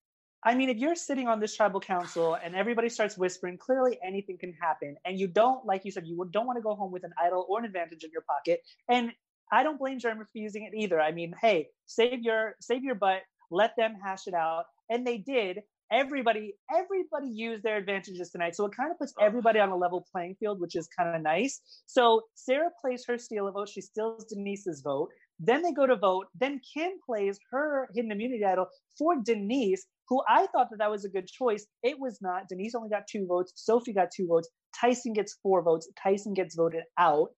S2: I mean, if you're sitting on this tribal council and everybody starts whispering, clearly anything can happen. And you don't, like you said, you don't want to go home with an idol or an advantage in your pocket. And I don't blame Jeremy for using it either. I mean, hey, save your save your butt, let them hash it out. And they did. Everybody, everybody used their advantages tonight. So it kind of puts everybody on a level playing field, which is kind of nice. So Sarah plays her steal a vote. She steals Denise's vote. Then they go to vote. Then Kim plays her hidden immunity idol for Denise, who I thought that that was a good choice. It was not. Denise only got two votes. Sophie got two votes. Tyson gets four votes. Tyson gets voted out.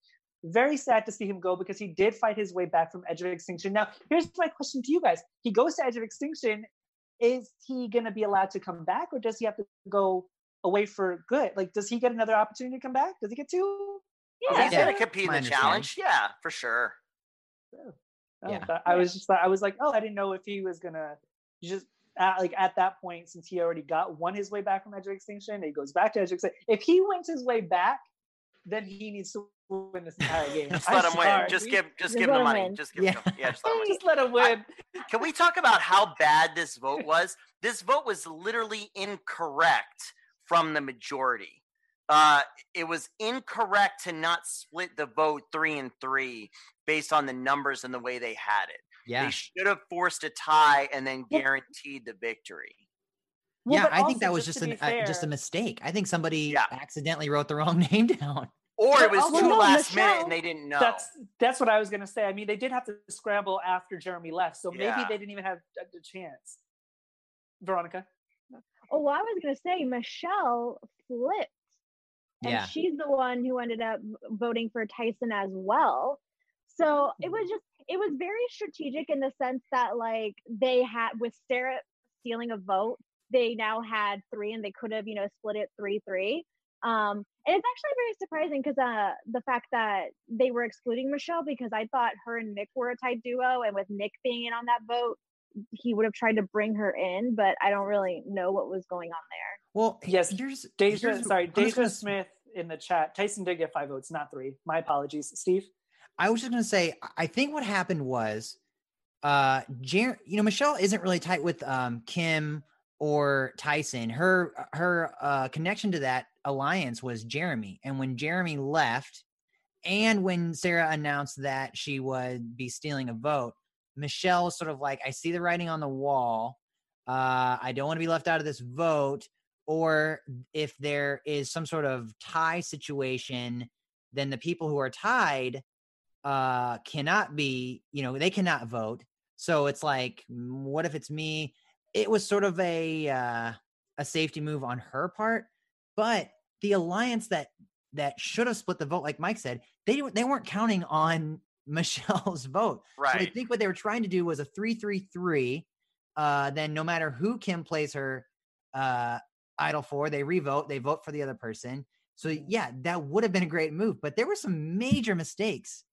S2: Very sad to see him go because he did fight his way back from Edge of Extinction. Now, here's my question to you guys. He goes to Edge of Extinction. Is he going to be allowed to come back or does he have to go away for good? Like, does he get another opportunity to come back? Does he get two?
S4: If
S3: yeah,
S4: he's
S5: Yeah.
S4: going to compete in the challenge. Yeah, for sure.
S2: Oh,
S5: Yeah.
S2: I was just I was like, oh, I didn't know if he was gonna just at, like at that point since he already got won his way back from Edge of Extinction, he goes back to Edge of Extinction. If he wins his way back, then he needs to win this entire game.
S4: Just
S2: I'm
S4: let him win. Just give, just
S3: Just
S4: give him the money.
S3: win.
S4: Just give
S5: Yeah.
S4: him. Yeah, just let him <laughs>
S2: just let him win.
S4: Can we talk about how bad this vote <laughs> was? This vote was literally incorrect from the majority. Uh, it was incorrect to not split the vote three and three based on the numbers and the way they had it.
S5: Yeah.
S4: They should have forced a tie and then guaranteed the victory.
S2: Well,
S5: yeah, I think that was just
S2: to
S5: an
S2: be
S5: uh, just a mistake. I think somebody
S4: Yeah.
S5: accidentally wrote the wrong <laughs> name down.
S4: Or
S2: But
S4: it was
S2: also-
S4: too
S3: no,
S4: last minute and they didn't know.
S2: That's that's what I was gonna say. I mean, they did have to scramble after Jeremy left, so maybe they didn't even have a, a chance. Veronica,
S3: oh well, i was going to say michelle flipped and
S5: Yeah.
S3: she's the one who ended up voting for Tyson as well. So it was just it was very strategic in the sense that like they had with Sarah stealing a vote, they now had three and they could have, you know, split it three three. Um and it's actually very surprising because uh the fact that they were excluding Michelle because I thought her and Nick were a tight duo and with Nick being in on that vote, he would have tried to bring her in, but I don't really know what was going on there.
S5: Well,
S2: Yes,
S5: here's
S2: Deja,
S5: here's-
S2: sorry, Deja Smith in the chat. Tyson did get five votes, not three. My apologies, Steve.
S5: I was just gonna say, I- I think what happened was, uh, Jer- you know, Michelle isn't really tight with um Kim or Tyson. Her her uh connection to that alliance was Jeremy, and when Jeremy left, and when Sarah announced that she would be stealing a vote, Michelle was sort of like, I see the writing on the wall. Uh, I don't want to be left out of this vote. Or if there is some sort of tie situation, then the people who are tied uh cannot be you know they cannot vote. So it's like mm, what if it's me? It was sort of a uh a safety move on her part but the alliance that that should have split the vote like mike said they they weren't counting on <laughs> michelle's vote. So i think what they were trying to do was a 333 uh then no matter who kim plays her uh idol for they revote they vote for the other person so yeah that would have been a great move but there were some major mistakes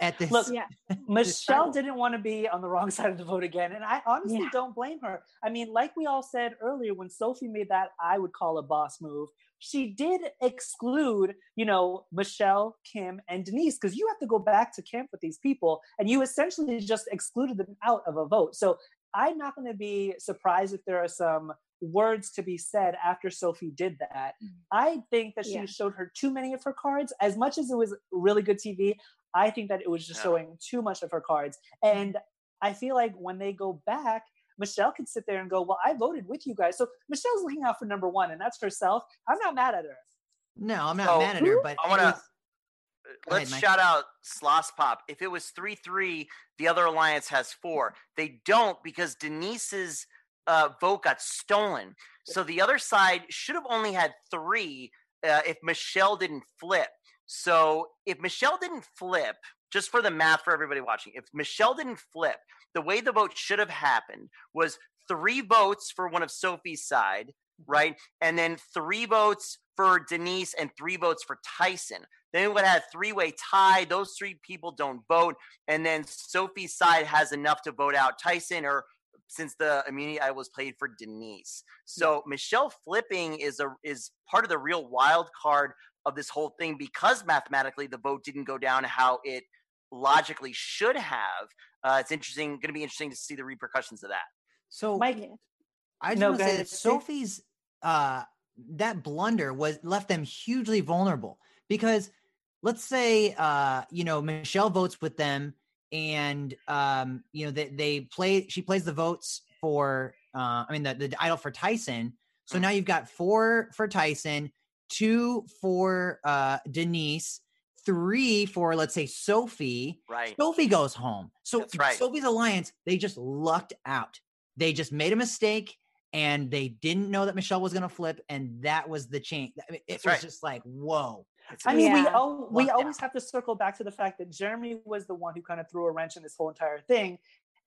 S5: at this.
S2: Look,
S3: Yeah. <laughs>
S2: Michelle didn't want to be on the wrong <laughs> side of the vote again. And I honestly
S3: Yeah.
S2: don't blame her. I mean, like we all said earlier, when Sophie made that I would call a boss move, she did exclude, you know, Michelle, Kim, and Denise, because you have to go back to camp with these people and you essentially just excluded them out of a vote. So I'm not going to be surprised if there are some words to be said after Sophie did that. Mm. I think that she
S3: Yeah.
S2: showed her too many of her cards. As much as it was really good TV, I think that it was just
S4: Yeah.
S2: showing too much of her cards. And I feel like when they go back, Michelle can sit there and go, Well, I voted with you guys. So Michelle's looking out for number one, and that's herself. I'm not mad at her.
S5: no, I'm not
S4: So,
S5: mad at her, but
S4: I wanna-
S5: uh,
S4: Let's
S5: ahead,
S4: shout out Sloss Pop. If it was 3 3, the other alliance has four. They don't because Denise's uh, vote got stolen. So the other side should have only had three uh, if Michelle didn't flip. So if Michelle didn't flip, just for the math for everybody watching, if Michelle didn't flip, the way the vote should have happened was three votes for one of Sophie's side, right? And then three votes for Denise and three votes for Tyson. Then we would have three way tie. Those three people don't vote. And then Sophie's side has enough to vote out Tyson or since the immunity I was played for Denise. So Michelle flipping is a is part of the real wild card of this whole thing because mathematically the vote didn't go down how it logically should have. Uh, it's interesting, going to be interesting to see the repercussions of that.
S5: so
S2: Mike,
S5: I just
S2: No,
S5: want to say that Sophie's uh that blunder was left them hugely vulnerable because let's say uh you know Michelle votes with them and um you know they they play she plays the votes for uh I mean the the idol for Tyson. So
S4: Mm.
S5: now you've got four for Tyson, two for uh Denise, three for let's say Sophie.
S4: Right.
S5: Sophie goes home. So
S4: right.
S5: Sophie's alliance, they just lucked out. They just made a mistake and they didn't know that Michelle was going to flip, and that was the change. I mean, it
S4: That's
S5: was
S4: right.
S5: just like, whoa.
S2: I mean, we all, we always have to circle back to the fact that Jeremy was the one who kind of threw a wrench in this whole entire thing.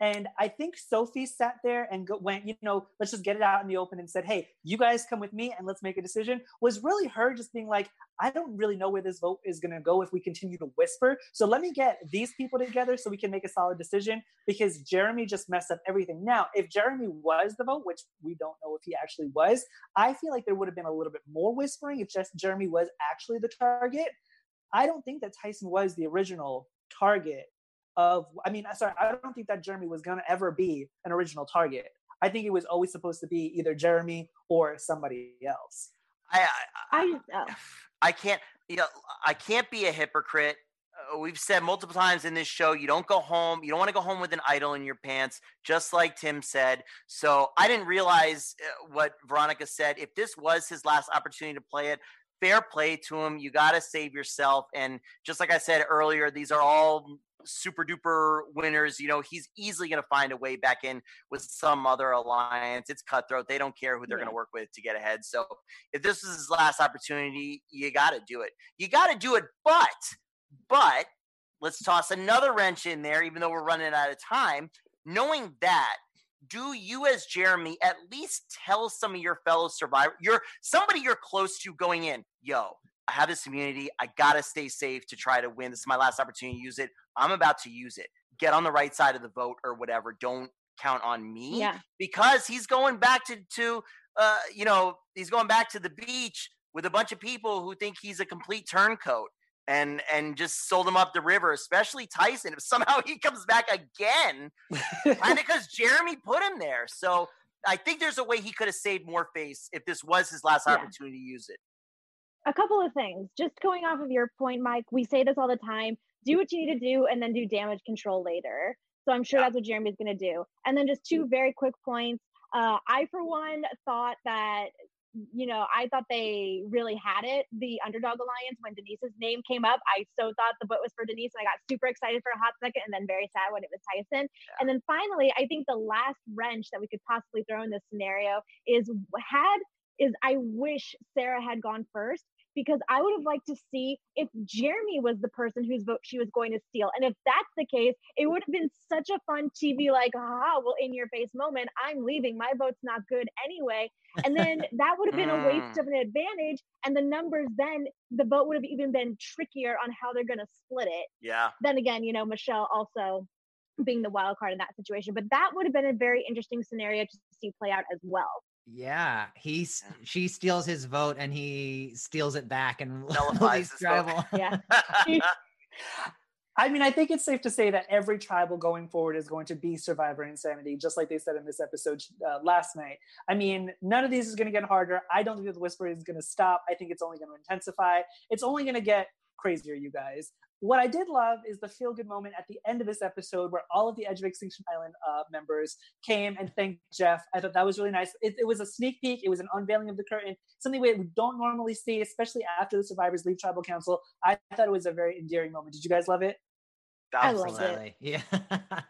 S2: And I think Sophie sat there and go, went, you know, let's just get it out in the open and said, hey, you guys come with me and let's make a decision. Was really her just being like, I don't really know where this vote is going to go if we continue to whisper. So let me get these people together so we can make a solid decision because Jeremy just messed up everything. Now, if Jeremy was the vote, which we don't know if he actually was, I feel like there would have been a little bit more whispering if just Jeremy was actually the target. I don't think that Tyson was the original target of I mean, sorry, I don't think that Jeremy was gonna ever be an original target. I think it was always supposed to be either Jeremy or somebody else.
S4: I, I,
S3: I. <sighs>
S4: I can't, you know, I can't be a hypocrite. Uh, we've said multiple times in this show, you don't go home, you don't want to go home with an idol in your pants, just like Tim said. So I didn't realize uh, what Veronica said. If this was his last opportunity to play it, fair play to him. You got to save yourself. And just like I said earlier, these are all super duper winners. You know, he's easily going to find a way back in with some other alliance. It's cutthroat. They don't care who they're going to work with to get ahead. So if this is his last opportunity, you got to do it. You got to do it. But, but let's toss another wrench in there, even though we're running out of time. Knowing that, do you as Jeremy at least tell some of your fellow survivors, you're somebody you're close to going in, yo, I have this immunity. I gotta stay safe to try to win. This is my last opportunity to use it. I'm about to use it. Get on the right side of the vote or whatever. Don't count on me
S3: Yeah.
S4: because he's going back to to uh you know he's going back to the beach with a bunch of people who think he's a complete turncoat and and just sold him up the river especially tyson if somehow <laughs> he comes back again kind of <laughs> because jeremy put him there so i think there's a way he could have saved more face if this was his last
S3: Yeah.
S4: opportunity to use it
S3: a couple of things. Just going off of your point, Mike, we say this all the time do what you need to do and then do damage control later. So I'm sure
S4: Yeah.
S3: that's what Jeremy's going to do. And then just two very quick points. Uh, I, for one, thought that, you know, I thought they really had it, the underdog alliance, when Denise's name came up. I so thought the vote was for Denise, and I got super excited for a hot second and then very sad when it was Tyson. And then finally, I think the last wrench that we could possibly throw in this scenario is had is I wish Sarah had gone first because I would have liked to see if Jeremy was the person whose vote she was going to steal. And if that's the case, it would have been such a fun TV like, ah, well, in your face moment, I'm leaving. My vote's not good anyway. And then <laughs> that would have been a waste
S4: Mm.
S3: of an advantage. And the numbers then, the vote would have even been trickier on how they're going to split it.
S4: Yeah.
S3: Then again, you know, Michelle also being the wild card in that situation. But that would have been a very interesting scenario to see play out as well.
S5: Yeah, he's
S4: Yeah.
S5: she steals his vote and he steals it back and <laughs>
S4: Nullifies
S5: leaves tribal.
S3: Yeah. <laughs>
S2: I mean, I think it's safe to say that every tribal going forward is going to be Survivor Insanity, just like they said in this episode uh, last night. I mean, none of these is going to get harder. I don't think that the whispering is going to stop. I think it's only going to intensify. It's only going to get crazier, you guys. What I did love is the feel good moment at the end of this episode where all of the Edge of Extinction Island uh, members came and thanked Jeff. I thought that was really nice. It, it was a sneak peek, it was an unveiling of the curtain, something we we don't normally see, especially after the survivors leave Tribal Council. I thought it was a very endearing moment. Did you guys love it?
S3: I liked it.
S5: Absolutely. Yeah. <laughs>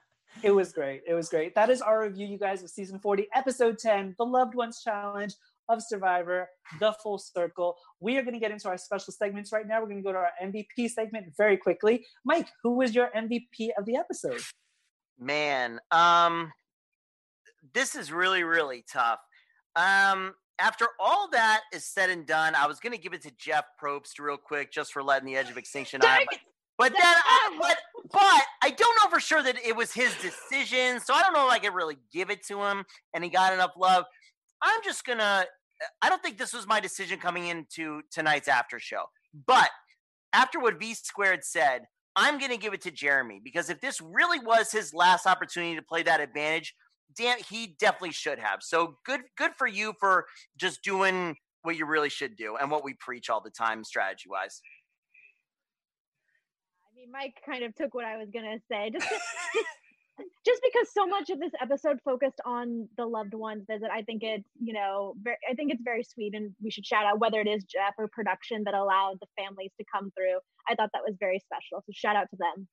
S2: It was great. It was great. That is our review, you guys, of season 40, episode 10, the Loved Ones Challenge of Survivor, the full circle. We are going to get into our special segments right now. We're going to go to our MVP segment very quickly. Mike, who was your MVP of the episode?
S4: Man, um, this is really, really tough. Um, after all that is said and done, I was going to give it to Jeff Probst real quick just for letting the Edge of Extinction Island. But then, I, but but I don't know for sure that it was his decision, so I don't know if I could really give it to him, and he got enough love. I'm just gonna. I don't think this was my decision coming into tonight's after show, but after what V Squared said, I'm gonna give it to Jeremy because if this really was his last opportunity to play that advantage, damn, he definitely should have. So good, good for you for just doing what you really should do and what we preach all the time, strategy wise.
S3: I mean, Mike kind of took what I was gonna say. Just, just, just because so much of this episode focused on the loved ones visit, I think it's you know, very, I think it's very sweet, and we should shout out whether it is Jeff or production that allowed the families to come through. I thought that was very special. So shout out to them.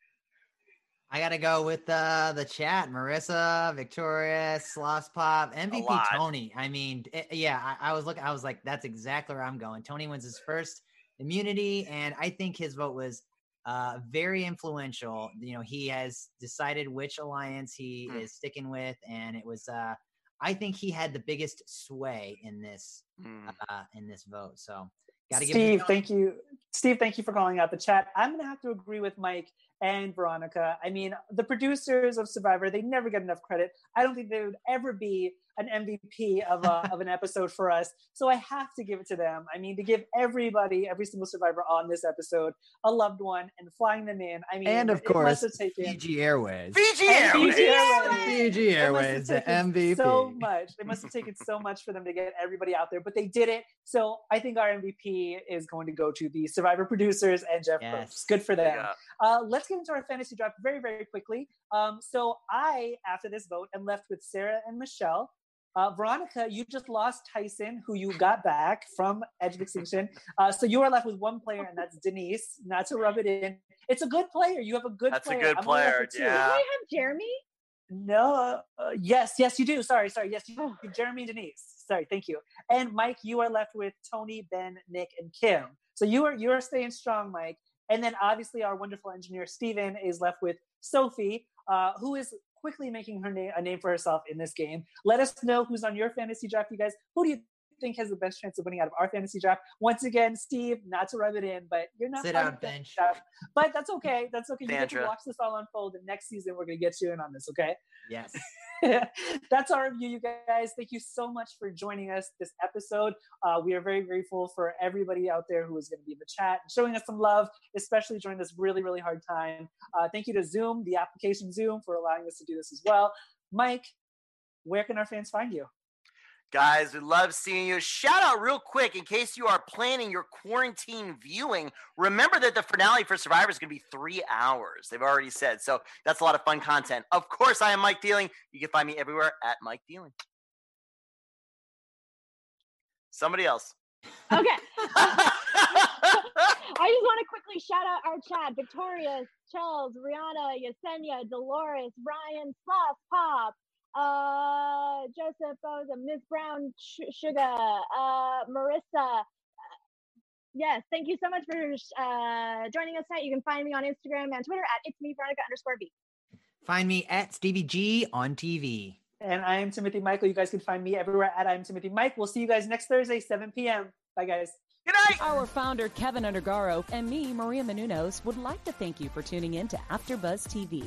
S5: I gotta go with uh, the chat. Marissa, Victoria, Sloss Pop, MVP. Tony. I mean, eh, yeah, I, I was looking. I was like, that's exactly where I'm going. Tony wins his first immunity, and I think his vote was uh, very influential. You know, he has decided which alliance he
S4: Hmm.
S5: is sticking with, and it was. Uh, I think he had the biggest sway in this
S4: Hmm.
S5: uh, in this vote. So, gotta give
S2: Steve, thank you. Steve, thank you for calling out the chat. I'm going to have to agree with Mike and Veronica. I mean, the producers of Survivor, they never get enough credit. I don't think they would ever be an MVP of, a, of an episode for us. So I have to give it to them. I mean, to give everybody, every single survivor on this episode, a loved one and flying them in. I mean,
S5: And of course,
S2: taken
S5: Fiji Airways.
S4: Fiji Airways.
S2: Fiji Airways.
S5: Fiji
S2: It must have
S5: Airways, the MVP.
S2: So much. It must have taken so much for them to get everybody out there, but they did it. So I think our MVP is going to go to the Survivor producers and Jeff
S5: Yes.
S2: Probst. Good for them.
S4: Yeah.
S2: Uh, let's get into our fantasy draft very, very quickly. Um, so I, after this vote, am left with Sarah and Michelle. Uh, Veronica, you just lost Tyson, who you got back from Edge of Extinction. Uh, so you are left with one player, and that's Denise. Not to rub it in, it's a good player. You have a good.
S4: That's a
S2: player.
S4: good
S2: I'm
S4: player, yeah.
S3: Do I have Jeremy?
S2: No, uh, yes, yes, you do. Sorry, sorry. Yes, you
S3: Oh.
S2: do. Jeremy and Denise. Sorry, thank you. And Mike, you are left with Tony, Ben, Nick, and Kim. So you are you are staying strong, Mike. And then obviously our wonderful engineer Steven is left with Sophie, uh, who is quickly making her name a name for herself in this game. Let us know who's on your fantasy draft, you guys. Who do you think has the best chance of winning out of our fantasy draft? Once again, Steve, not to rub it in, but you're not
S5: Sit out, bench.
S2: draft. But that's okay. That's okay. You get to watch this all unfold, and next season we're gonna get you in on this. Okay.
S5: Yes. <laughs>
S2: that's our review, you guys. Thank you so much for joining us this episode. Uh, we are very grateful for everybody out there who is going to be in the chat and showing us some love, especially during this really, really hard time. Uh, thank you to Zoom, the application Zoom, for allowing us to do this as well. Mike, where can our fans find you?
S4: Guys, we love seeing you. Shout out real quick in case you are planning your quarantine viewing. Remember that the finale for Survivor is going to be three hours. They've already said. So that's a lot of fun content. Of course, I am Mike Thieling. You can find me everywhere at Mike Thieling. Somebody else.
S3: Okay. <laughs> I just want to quickly shout out our chat: Victoria, Charles, Rihanna, Yesenia, Dolores, Ryan, Sloth, Pop, uh, Joseph Boza, Miss Brown, Sh- Sugar, uh, Marissa, Yes, thank you so much for uh, joining us tonight. You can find me on Instagram and Twitter at it's me Veronica underscore V.
S5: Find me at Stevie G on TV.
S2: And I am Timothy Michael. You guys can find me everywhere at I am Timothy Mike. We'll see you guys next Thursday, 7 p.m. Bye, guys.
S4: Good night.
S1: Our founder, Keven Undergaro, and me, Maria Menounos, would like to thank you for tuning in to AfterBuzz TV.